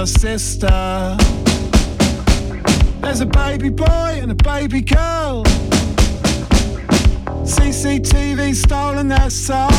your sister. There's a baby boy and a baby girl. CCTV stolen their soul.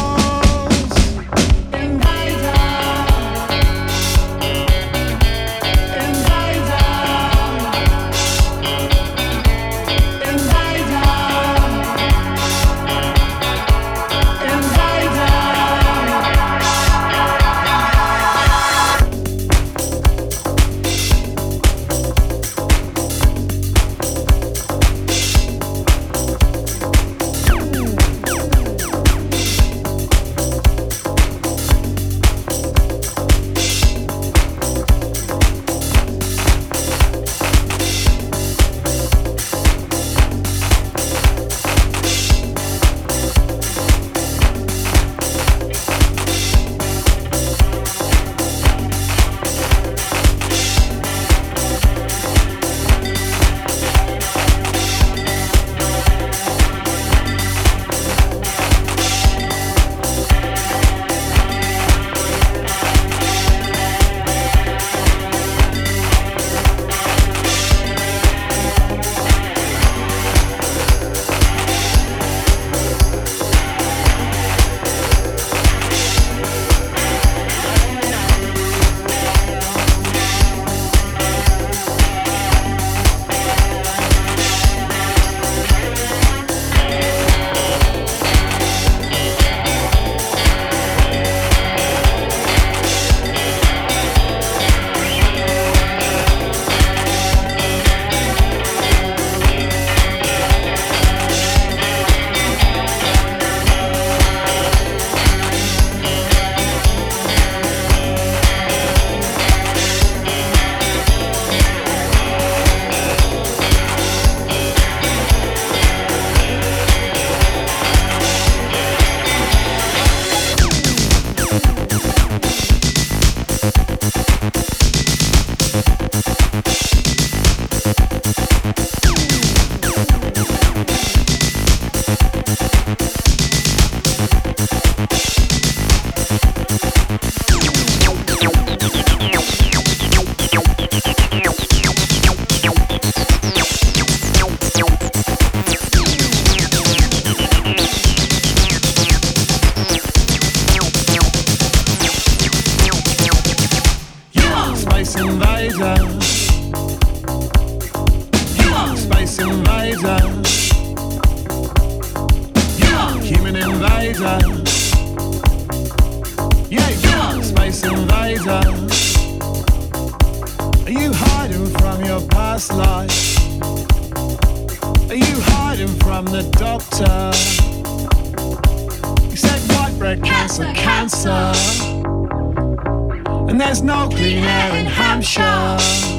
There's no clean air in Hampshire.